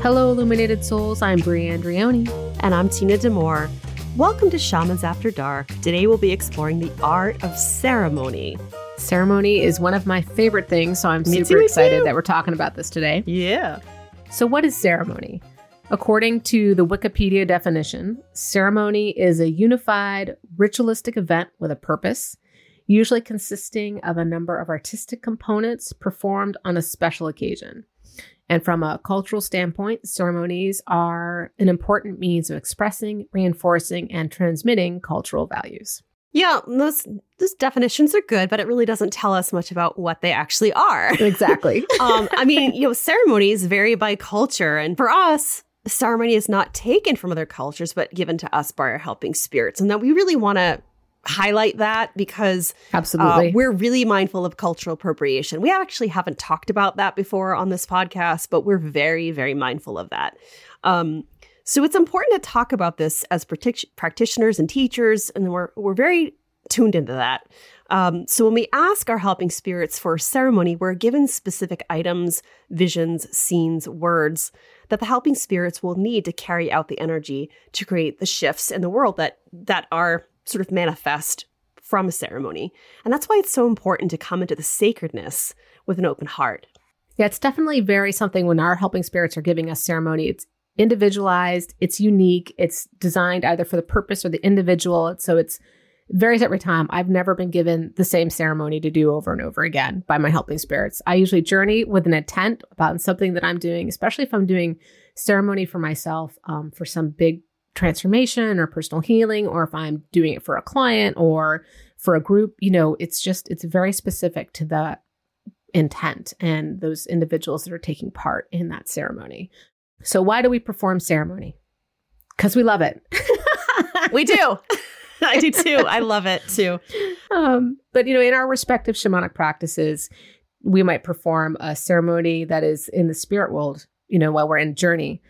Hello, illuminated souls. I'm Bri Andrioni. And I'm Tina Demore. Welcome to Shamans After Dark. Today we'll be exploring the art of ceremony. Ceremony is one of my favorite things, so I'm Me super too, excited too. that we're talking about this today. Yeah. So, what is ceremony? According to the Wikipedia definition, ceremony is a unified ritualistic event with a purpose, usually consisting of a number of artistic components performed on a special occasion. And from a cultural standpoint, ceremonies are an important means of expressing, reinforcing, and transmitting cultural values. Yeah, those those definitions are good, but it really doesn't tell us much about what they actually are. Exactly. um, I mean, you know, ceremonies vary by culture, and for us, ceremony is not taken from other cultures, but given to us by our helping spirits, and that we really want to highlight that because Absolutely. Uh, we're really mindful of cultural appropriation. We actually haven't talked about that before on this podcast, but we're very, very mindful of that. Um, so it's important to talk about this as practitioners and teachers, and we're we're very tuned into that. Um, so when we ask our helping spirits for a ceremony, we're given specific items, visions, scenes, words that the helping spirits will need to carry out the energy to create the shifts in the world that that are sort of manifest from a ceremony. And that's why it's so important to come into the sacredness with an open heart. Yeah, it's definitely very something when our helping spirits are giving us ceremony. It's individualized, it's unique, it's designed either for the purpose or the individual. So it's varies every time. I've never been given the same ceremony to do over and over again by my helping spirits. I usually journey with an intent about something that I'm doing, especially if I'm doing ceremony for myself um, for some big transformation or personal healing, or if I'm doing it for a client or for a group. You know, it's just, it's very specific to the intent and those individuals that are taking part in that ceremony. So, why do we perform ceremony? Because we love it. We do. I do too. I love it too. um, but, you know, in our respective shamanic practices, we might perform a ceremony that is in the spirit world, you know, while we're in journey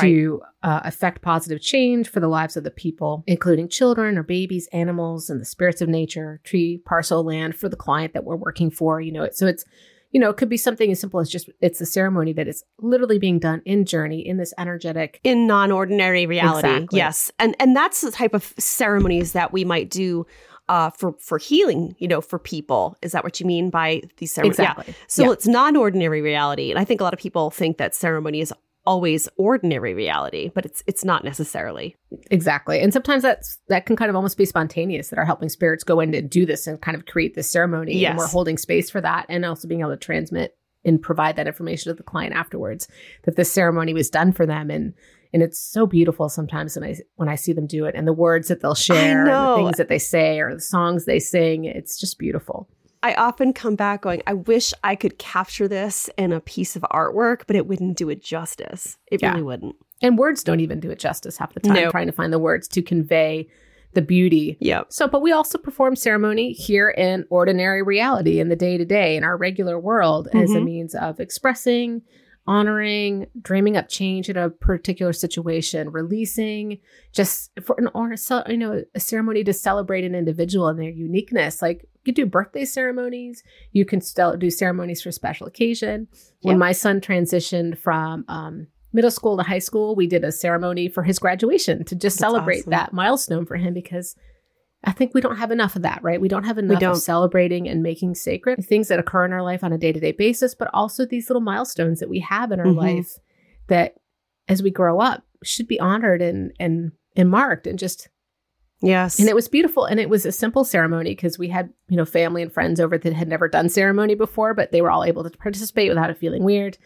to uh, affect positive change for the lives of the people, including children or babies, animals, and the spirits of nature, tree, parcel, land for the client that we're working for. You know, so it's, you know, it could be something as simple as just it's a ceremony that is literally being done in journey in this energetic. In non-ordinary reality. Exactly. Yes. And and that's the type of ceremonies that we might do uh, for for healing, you know, for people. Is that what you mean by these ceremonies? Yeah. So Yeah. it's non-ordinary reality. And I think a lot of people think that ceremony is always ordinary reality, but it's it's not necessarily. Exactly. And sometimes that's that can kind of almost be spontaneous that our helping spirits go in to do this and kind of create this ceremony. Yes. And we're holding space for that and also being able to transmit and provide that information to the client afterwards that this ceremony was done for them and and it's so beautiful sometimes when I when I see them do it and the words that they'll share and the things that they say or the songs they sing. It's just beautiful. I often come back going, I wish I could capture this in a piece of artwork, but it wouldn't do it justice. It Yeah. really wouldn't. And words don't even do it justice half the time, No. trying to find the words to convey the beauty Yep. So, but we also perform ceremony here in ordinary reality in the day to day in our regular world as a Mhm. means of expressing, honoring, dreaming up change in a particular situation, releasing, just for an or you know a ceremony to celebrate an individual and their uniqueness. Like you do birthday ceremonies, you can still do ceremonies for special occasion. When Yep. my son transitioned from um, middle school to high school, we did a ceremony for his graduation to just That's celebrate awesome. that milestone for him because I think we don't have enough of that, right? We don't have enough don't. of celebrating and making sacred things that occur in our life on a day to day basis, but also these little milestones that we have in our Mhm. life that as we grow up should be honored and and and marked and just Yes. and it was beautiful and it was a simple ceremony because we had you know family and friends over that had never done ceremony before but they were all able to participate without it feeling weird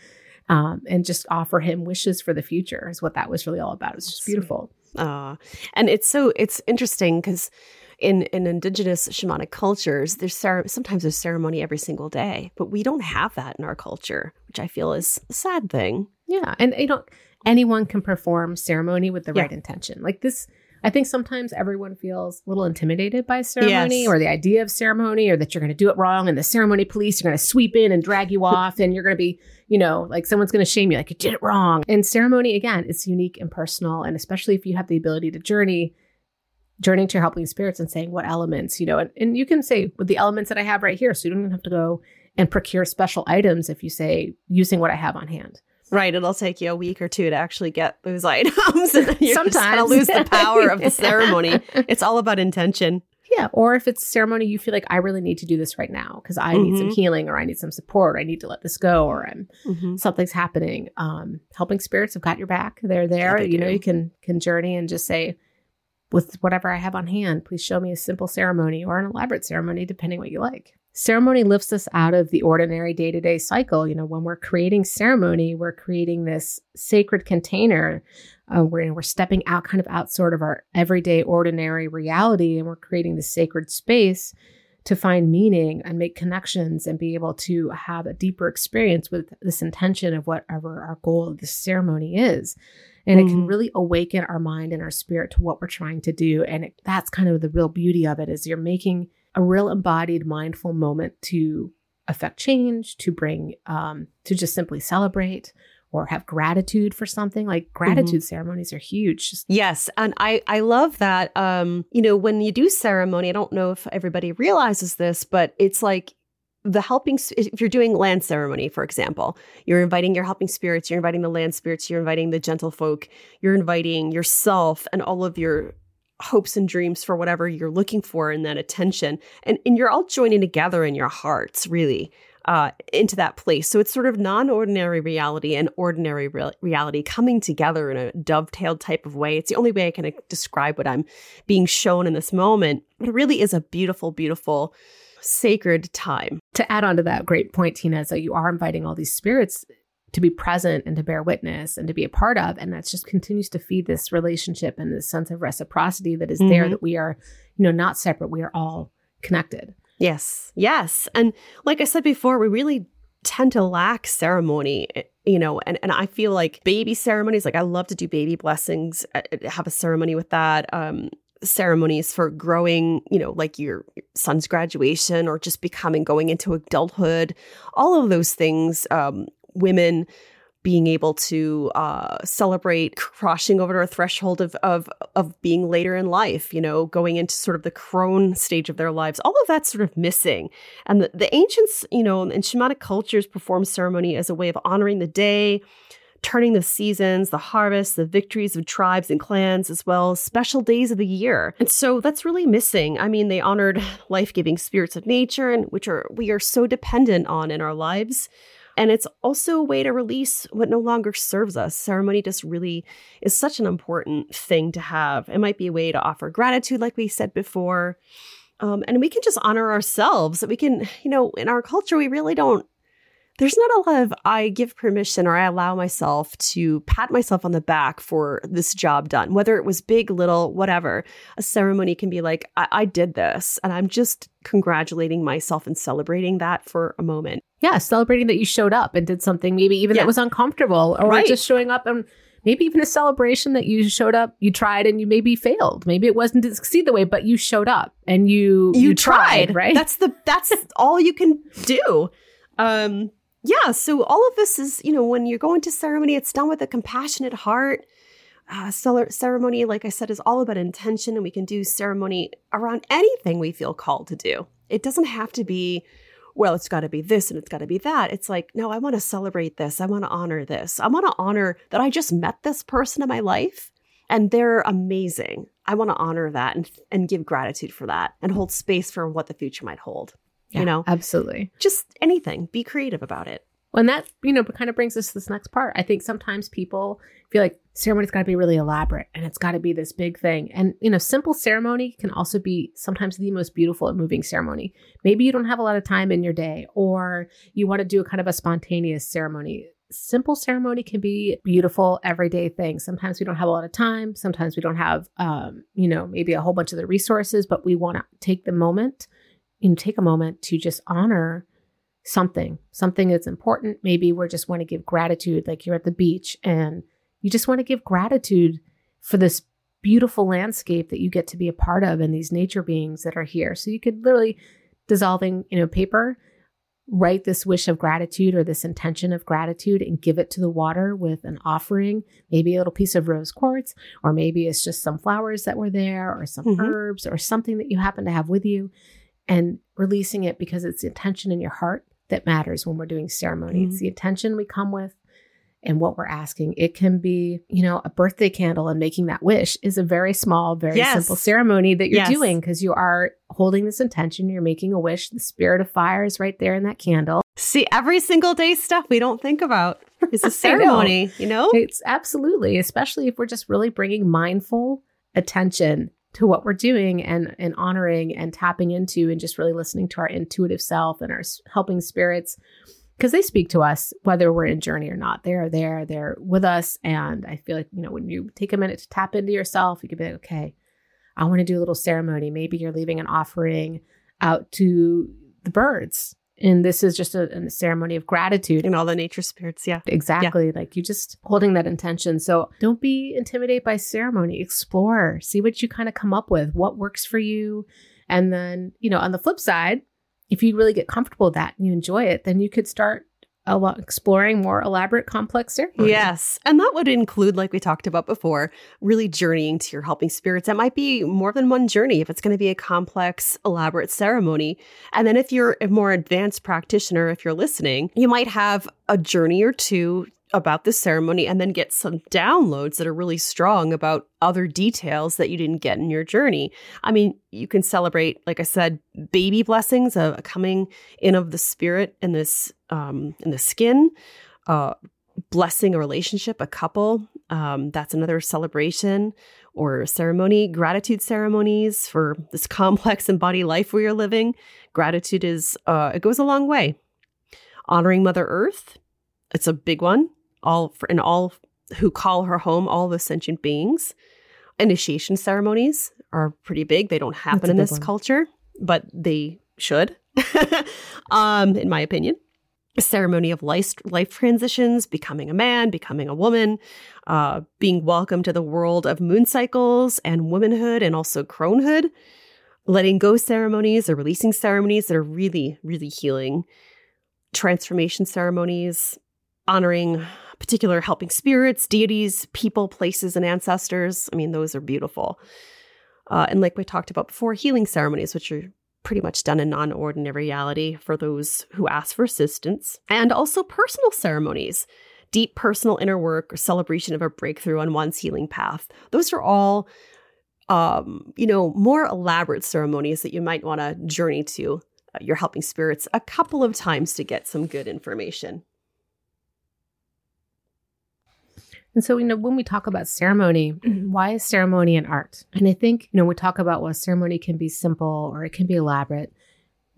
um, and just offer him wishes for the future is what that was really all about it's just beautiful Uh, and it's so it's interesting because in in indigenous shamanic cultures, there's cer- sometimes there's ceremony every single day, but we don't have that in our culture, which I feel is a sad thing. Yeah. And you know, anyone can perform ceremony with the Yeah. right intention. Like this, I think sometimes everyone feels a little intimidated by ceremony Yes. or the idea of ceremony or that you're going to do it wrong and the ceremony police are going to sweep in and drag you off and you're going to be, you know, like someone's going to shame you like you did it wrong. And ceremony, again, is unique and personal. And especially if you have the ability to journey, journeying to your helping spirits and saying what elements, you know, and, and you can say with the elements that I have right here. So you don't even have to go and procure special items if you say using what I have on hand. Right. It'll take you a week or two to actually get those items. and you're Sometimes. lose the power of the ceremony. It's all about intention. Yeah. Or if it's a ceremony, you feel like I really need to do this right now because I need some Mhm. healing or I need some support. Or I need to let this go or I'm Mm-hmm. something's happening. Um, helping spirits have got your back. They're there. they you know, you can can journey and just say, with whatever I have on hand, please show me a simple ceremony or an elaborate ceremony, depending what you like. Ceremony lifts us out of the ordinary day to day cycle. You know, when we're creating ceremony, we're creating this sacred container uh, where we're stepping out, kind of out sort of our everyday, ordinary reality, and we're creating this sacred space to find meaning and make connections and be able to have a deeper experience with this intention of whatever our goal of this ceremony is. And it can Mhm. really awaken our mind and our spirit to what we're trying to do. And it, that's kind of the real beauty of it is you're making a real embodied mindful moment to affect change, to bring, um, to just simply celebrate or have gratitude for something. Like gratitude ceremonies are huge. Just Yes, and I I love that. Um, you know, when you do ceremony, I don't know if everybody realizes this, but it's like the helping. If you're doing land ceremony, for example, you're inviting your helping spirits, you're inviting the land spirits, you're inviting the gentle folk, you're inviting yourself and all of your hopes and dreams for whatever you're looking for in that attention, and and you're all joining together in your hearts, really. Uh, into that place. So it's sort of non ordinary reality and ordinary re- reality coming together in a dovetailed type of way. It's the only way I can describe what I'm being shown in this moment. It really is a beautiful, beautiful, sacred time. to add on to that great point, Tina, so you are inviting all these spirits to be present and to bear witness and to be a part of. And that just continues to feed this relationship and this sense of reciprocity that is there Mhm. that we are, you know, not separate. We are all connected. Yes, yes. And like I said before, we really tend to lack ceremony, eh, you know, and, and I feel like baby ceremonies, like I love to do baby blessings, uh, uh, have a ceremony with that. Um, ceremonies for growing, you know, like your son's graduation or just becoming, going into adulthood, all of those things. Um, women being able to uh, celebrate crossing over to a threshold of, of of being later in life, you know, going into sort of the crone stage of their lives. All of that's sort of missing. And the, the ancients, you know, and shamanic cultures perform ceremony as a way of honoring the day, turning the seasons, the harvest, the victories of tribes and clans, as well as special days of the year. And so that's really missing. I mean, they honored life-giving spirits of nature, and which are we are so dependent on in our lives. And it's also a way to release what no longer serves us. Ceremony just really is such an important thing to have. It might be a way to offer gratitude, like we said before. Um, and we can just honor ourselves. We can, you know, in our culture, we really don't. There's not a lot of I give permission or I allow myself to pat myself on the back for this job done, whether it was big, little, whatever. A ceremony can be like, I, I did this, and I'm just congratulating myself and celebrating that for a moment. Yeah, celebrating that you showed up and did something maybe even Yeah. that was uncomfortable or Right. just showing up and maybe even a celebration that you showed up, you tried and you maybe failed. Maybe it wasn't to succeed the way, but you showed up and you you, tried, right? That's the that's all you can do. Um yeah, so all of this is, you know, when you're going to ceremony, it's done with a compassionate heart. Uh, ceremony, like I said, is all about intention, and we can do ceremony around anything we feel called to do. It doesn't have to be, well, it's got to be this and it's got to be that. It's like, no, I want to celebrate this. I want to honor this. I want to honor that I just met this person in my life and they're amazing. I want to honor that and, and give gratitude for that and hold space for what the future might hold. Yeah, you know, absolutely. just anything. Be creative about it. And that, you know, kind of brings us to this next part. I think sometimes people feel like ceremony's got to be really elaborate and it's got to be this big thing. And, you know, simple ceremony can also be sometimes the most beautiful and moving ceremony. Maybe you don't have a lot of time in your day or you want to do a kind of a spontaneous ceremony. Simple ceremony can be beautiful everyday thing. Sometimes we don't have a lot of time. Sometimes we don't have, um, you know, maybe a whole bunch of the resources, but we want to take the moment, you know, take a moment to just honor something, something that's important. Maybe we're just want to give gratitude, like you're at the beach and you just want to give gratitude for this beautiful landscape that you get to be a part of and these nature beings that are here. So you could literally dissolving, you know, paper, write this wish of gratitude or this intention of gratitude and give it to the water with an offering, maybe a little piece of rose quartz, or maybe it's just some flowers that were there or some Mhm. herbs or something that you happen to have with you and releasing it because it's the intention in your heart that matters when we're doing ceremony. It's Mhm. the intention we come with and what we're asking. It can be, you know, a birthday candle and making that wish is a very small, very Yes. simple ceremony that you're Yes. doing because you are holding this intention. You're making a wish. The spirit of fire is right there in that candle. See, every single day stuff we don't think about is a know. ceremony, you know? It's absolutely, especially if we're just really bringing mindful attention to what we're doing and and honoring and tapping into and just really listening to our intuitive self and our helping spirits because they speak to us whether we're in journey or not. They are there, they're with us and I feel like, you know, when you take a minute to tap into yourself, you could be like, okay, I want to do a little ceremony. Maybe you're leaving an offering out to the birds. And this is just a, a ceremony of gratitude And all the nature spirits, yeah. Exactly. Like you just holding that intention. So don't be intimidated by ceremony. Explore, see what you kind of come up with, what works for you. And then, you know, on the flip side, if you really get comfortable with that and you enjoy it, then you could start exploring more elaborate, complex ceremonies. Yes. And that would include, like we talked about before, really journeying to your helping spirits. That might be more than one journey if it's going to be a complex, elaborate ceremony. And then if you're a more advanced practitioner, if you're listening, you might have a journey or two about the ceremony and then get some downloads that are really strong about other details that you didn't get in your journey. I mean, you can celebrate, like I said, baby blessings, a, a coming in of the spirit in this um in the skin, uh blessing a relationship, a couple. Um, that's another celebration or ceremony. Gratitude ceremonies for this complex embodied life we are living. Gratitude is uh, it goes a long way. Honoring Mother Earth, it's a big one. All for and all who call her home, all the sentient beings. Initiation ceremonies are pretty big. They don't happen in this one. culture, but they should, um, in my opinion a ceremony of life, life transitions, becoming a man, becoming a woman, uh, being welcome to the world of moon cycles and womanhood and also cronehood, letting go ceremonies or releasing ceremonies that are really, really healing, transformation ceremonies, honoring particular helping spirits, deities, people, places, and ancestors. I mean, those are beautiful. Uh, and like we talked about before, healing ceremonies, which are pretty much done in non ordinary reality for those who ask for assistance, and also personal ceremonies, deep personal inner work or celebration of a breakthrough on one's healing path. Those are all, um, you know, more elaborate ceremonies that you might want to journey to uh, your helping spirits a couple of times to get some good information. And so, you know, when we talk about ceremony, mm-hmm. why is ceremony an art? And I think, you know, we talk about well, ceremony can be simple or it can be elaborate.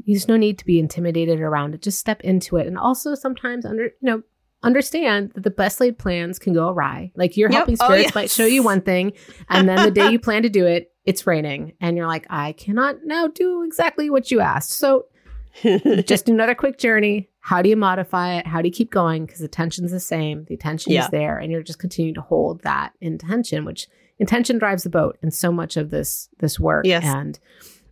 There's no need to be intimidated around it. Just step into it. And also sometimes under, you know, understand that the best laid plans can go awry. Like your Yep. helping Oh, spirits yes. might show you one thing, and then the day you plan to do it, it's raining. And you're like, I cannot now do exactly what you asked. So just another quick journey. How do you modify it? How do you keep going? Because the tension's the same. The attention Yeah. is there, and you're just continuing to hold that intention, which intention drives the boat in so much of this this work. Yes. And,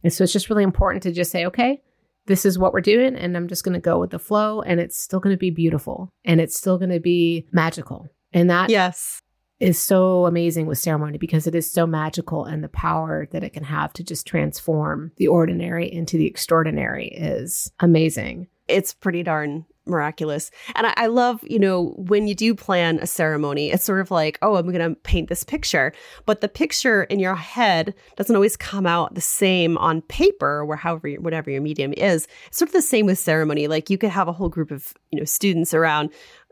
and so it's just really important to just say, okay, this is what we're doing, and I'm just going to go with the flow, and it's still going to be beautiful, and it's still going to be magical, and that yes. Is so amazing with ceremony because it is so magical and the power that it can have to just transform the ordinary into the extraordinary is amazing. it's pretty darn miraculous. And I, I love, you know, when you do plan a ceremony, it's sort of like, oh, I'm going to paint this picture. But the picture in your head doesn't always come out the same on paper or however, whatever your medium is. It's sort of the same with ceremony. Like you could have a whole group of, you know, students around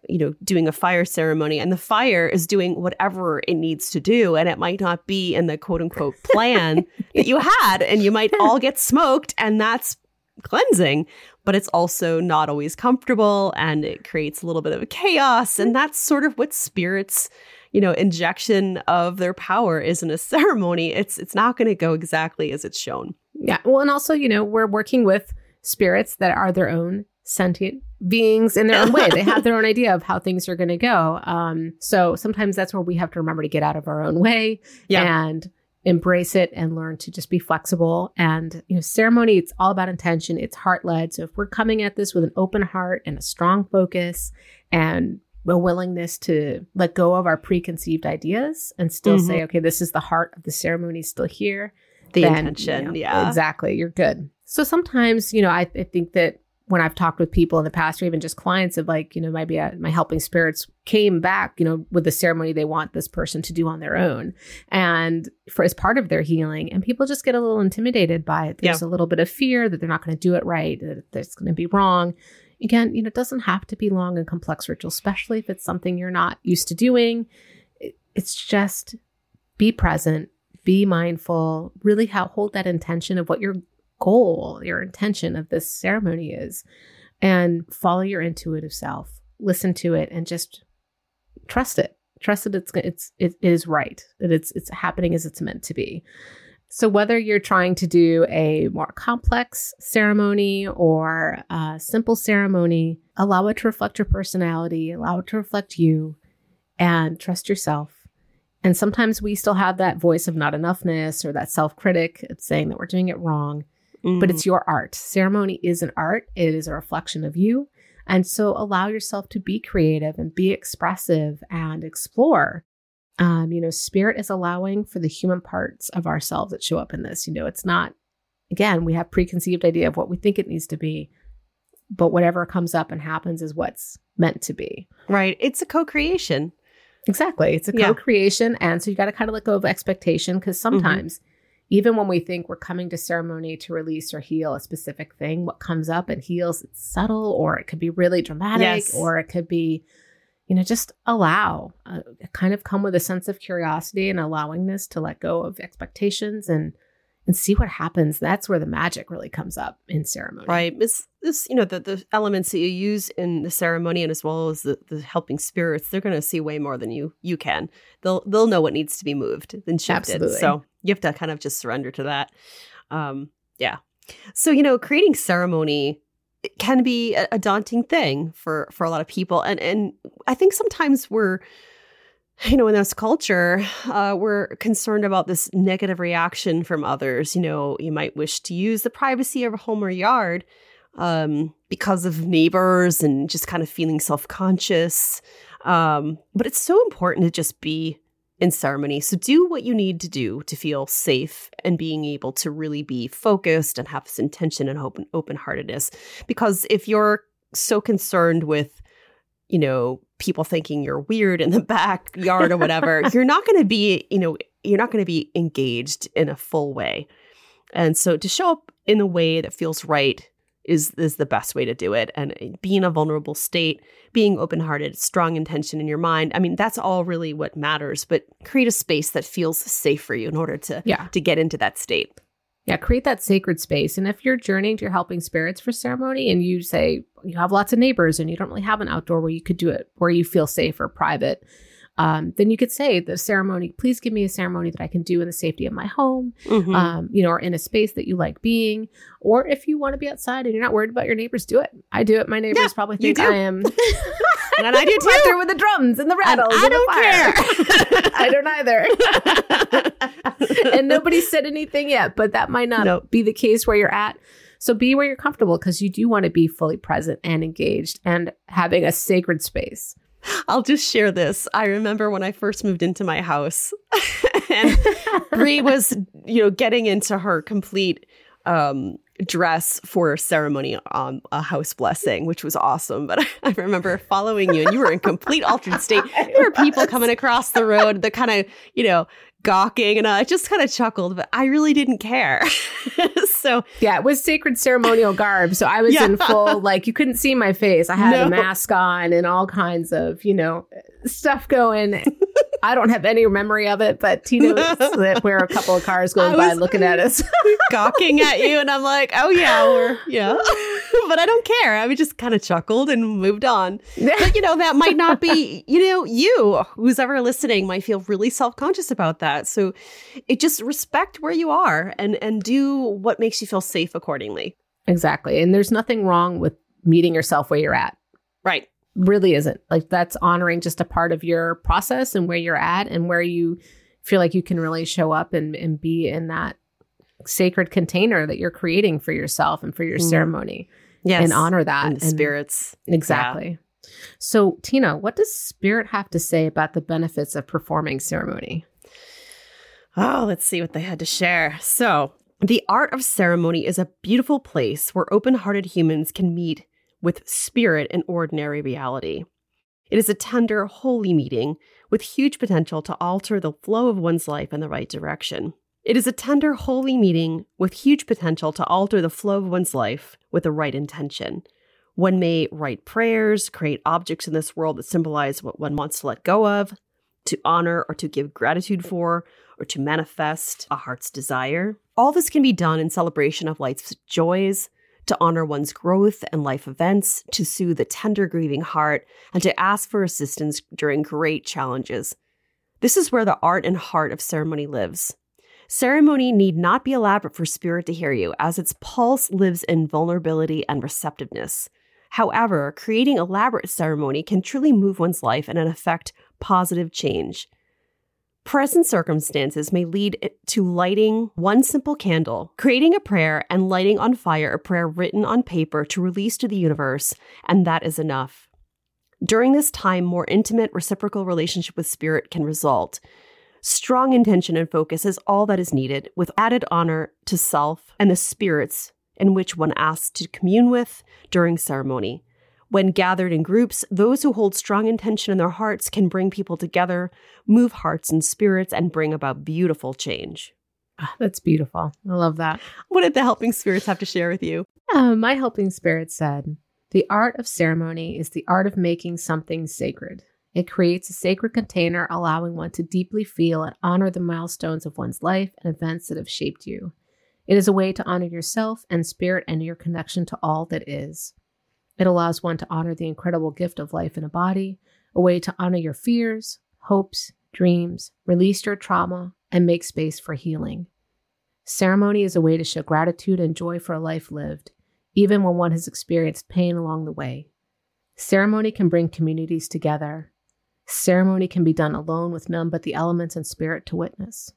you know, doing a fire ceremony and the fire is doing whatever it needs to do. And it might not be in the quote unquote plan that you had. And you might all get smoked and that's cleansing, but it's also not always comfortable and it creates a little bit of chaos. And that's sort of what spirits, you know, injection of their power is in a ceremony. It's it's not going to go exactly as it's shown. Yeah. Well, and also, you know, we're working with spirits that are their own sentient beings in their own way. They have their own idea of how things are going to go. Um, so sometimes that's where we have to remember to get out of our own way yeah. and embrace it and learn to just be flexible. And, you know, ceremony, it's all about intention. It's heart led. So if we're coming at this with an open heart and a strong focus and a willingness to let go of our preconceived ideas and still Mhm. say, okay, this is the heart of the ceremony still here The then, intention, you know, yeah. exactly you're good so sometimes you know I, I think that when I've talked with people in the past, or even just clients of like, you know, maybe uh, my helping spirits came back, you know, with the ceremony they want this person to do on their own, and for as part of their healing, and people just get a little intimidated by it. There's yeah. a little bit of fear that they're not going to do it right, that it's going to be wrong. Again, you know, it doesn't have to be long and complex ritual, especially if it's something you're not used to doing. It's just be present, be mindful, really hold that intention of what your goal, your intention of this ceremony is, and follow your intuitive self. Listen to it and just trust it. Trust that it's it's it is right. That it's it's happening as it's meant to be. So whether you're trying to do a more complex ceremony or a simple ceremony, allow it to reflect your personality, allow it to reflect you, and trust yourself and sometimes we still have that voice of not enoughness or that self critic saying that we're doing it wrong. Mm-hmm. But it's mm-hmm. your art. Ceremony is an art, it is a reflection of you. And so allow yourself to be creative and be expressive and explore. Um, you know, spirit is allowing for the human parts of ourselves that show up in this. You know, it's not, again, we have preconceived idea of what we think it needs to be, but whatever comes up and happens is what's meant to be. Right. It's a co creation. Exactly. It's a co creation. And so you got to kind of let go of expectation because mm-hmm. sometimes. Even when we think we're coming to ceremony to release or heal a specific thing, what comes up and heals, it's subtle or it could be really dramatic yes. or it could be, you know, just allow, uh, kind of come with a sense of curiosity and allowingness to let go of expectations and and see what happens. That's where the magic really comes up in ceremony. Right. It's this, you know, the, the elements that you use in the ceremony and as well as the, the helping spirits, they're gonna see way more than you you can. They'll they'll know what needs to be moved and shifted. Absolutely. So you have to kind of just surrender to that. Um, yeah. So, you know, creating ceremony can be a, a daunting thing for for a lot of people. And and I think sometimes we're you know, in this culture, uh, we're concerned about this negative reaction from others. You know, you might wish to use the privacy of a home or yard um, because of neighbors and just kind of feeling self conscious. Um, but it's so important to just be in ceremony. So do what you need to do to feel safe and being able to really be focused and have this intention and open open heartedness. Because if you're so concerned with you know, people thinking you're weird in the backyard or whatever, you're not going to be, you know, you're not going to be engaged in a full way. And so to show up in a way that feels right is is the best way to do it and eh, being a vulnerable state being open-hearted strong intention in your mind i mean that's all really what matters but create a space that feels safe for you in order to yeah. to get into that state yeah, create that sacred space. And if you're journeying to your helping spirits for ceremony and you say you have lots of neighbors and you don't really have an outdoor where you could do it, where you feel safe or private, um, then you could say the ceremony, please give me a ceremony that I can do in the safety of my home, mm-hmm. um, you know, or in a space that you like being. Or if you want to be outside and you're not worried about your neighbors, do it. I do it. My neighbors yeah, probably think I am. and I do too. There with the drums and the rattles. And I don't care. I don't either. and nobody said anything yet, but that might not nope. be the case where you're at. So be where you're comfortable because you do want to be fully present and engaged and having a sacred space. I'll just share this. I remember when I first moved into my house and Bri was, you know, getting into her complete um, dress for a ceremony on a house blessing, which was awesome. But I, I remember following you and you were in complete altered state. There were people coming across the road that kind of, you know, gawking and I just kind of chuckled, but I really didn't care. so yeah, it was sacred ceremonial garb. So I was yeah. in full, like you couldn't see my face. I had no. a mask on and all kinds of, you know, stuff going. I don't have any memory of it, but Tina was where a couple of cars going by looking at us, gawking at you, and I'm like, oh yeah, we're yeah, but I don't care. I just kind of chuckled and moved on. But you know, that might not be, you know, you who's ever listening might feel really self conscious about that. So, it just respect where you are and and do what makes you feel safe accordingly. Exactly, and there's nothing wrong with meeting yourself where you're at. Right really isn't. Like that's honoring just a part of your process and where you're at and where you feel like you can really show up and, and be in that sacred container that you're creating for yourself and for your mm. ceremony. Yes. And honor that. And, and spirits. Exactly. Yeah. So, Tina, what does spirit have to say about the benefits of performing ceremony? Oh, let's see what they had to share. So, The art of ceremony is a beautiful place where open hearted humans can meet with spirit and ordinary reality. It is a tender, holy meeting with huge potential to alter the flow of one's life in the right direction. It is a tender, holy meeting with huge potential to alter the flow of one's life with the right intention. One may write prayers, create objects in this world that symbolize what one wants to let go of, to honor or to give gratitude for, or to manifest a heart's desire. All this can be done in celebration of life's joys, to honor one's growth and life events, to soothe a tender, grieving heart, and to ask for assistance during great challenges. This is where the art and heart of ceremony lives. Ceremony need not be elaborate for spirit to hear you, as its pulse lives in vulnerability and receptiveness. However, creating elaborate ceremony can truly move one's life and affect positive change. Present circumstances may lead to lighting one simple candle, creating a prayer, and lighting on fire a prayer written on paper to release to the universe, and that is enough. During this time, more intimate reciprocal relationship with spirit can result. Strong intention and focus is all that is needed, with added honor to self and the spirits in which one asks to commune with during ceremony. When gathered in groups, those who hold strong intention in their hearts can bring people together, move hearts and spirits, and bring about beautiful change. Oh, that's beautiful. I love that. What did the helping spirits have to share with you? Uh, my helping spirit said, The art of ceremony is the art of making something sacred. It creates a sacred container, allowing one to deeply feel and honor the milestones of one's life and events that have shaped you. It is a way to honor yourself and spirit and your connection to all that is. It allows one to honor the incredible gift of life in a body, a way to honor your fears, hopes, dreams, release your trauma, and make space for healing. Ceremony is a way to show gratitude and joy for a life lived, even when one has experienced pain along the way. Ceremony can bring communities together. Ceremony can be done alone with none but the elements and spirit to witness.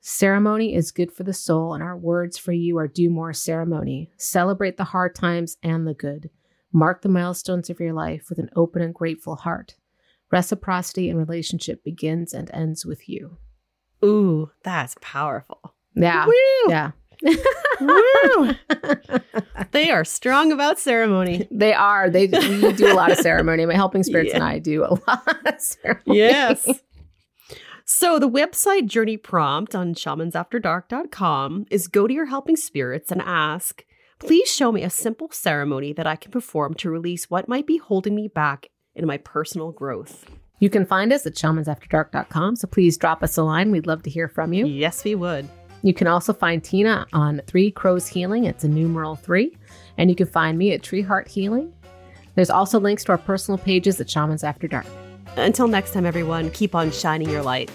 Ceremony is good for the soul, and our words for you are do more ceremony. Celebrate the hard times and the good. Mark the milestones of your life with an open and grateful heart. Reciprocity in relationship begins and ends with you. Ooh, that's powerful. Yeah. Woo! Yeah. Woo! they are strong about ceremony. They are. They we do a lot of ceremony. My helping spirits Yeah. and I do a lot of ceremony. Yes. So the website journey prompt on shamansafterdark.com is go to your helping spirits and ask, please show me a simple ceremony that I can perform to release what might be holding me back in my personal growth. You can find us at shamansafterdark.com. So please drop us a line. We'd love to hear from you. Yes, we would. You can also find Tina on Three Crows Healing. It's a numeral three. And you can find me at Tree Heart Healing. There's also links to our personal pages at Shamans After Dark. Until next time, everyone, keep on shining your light.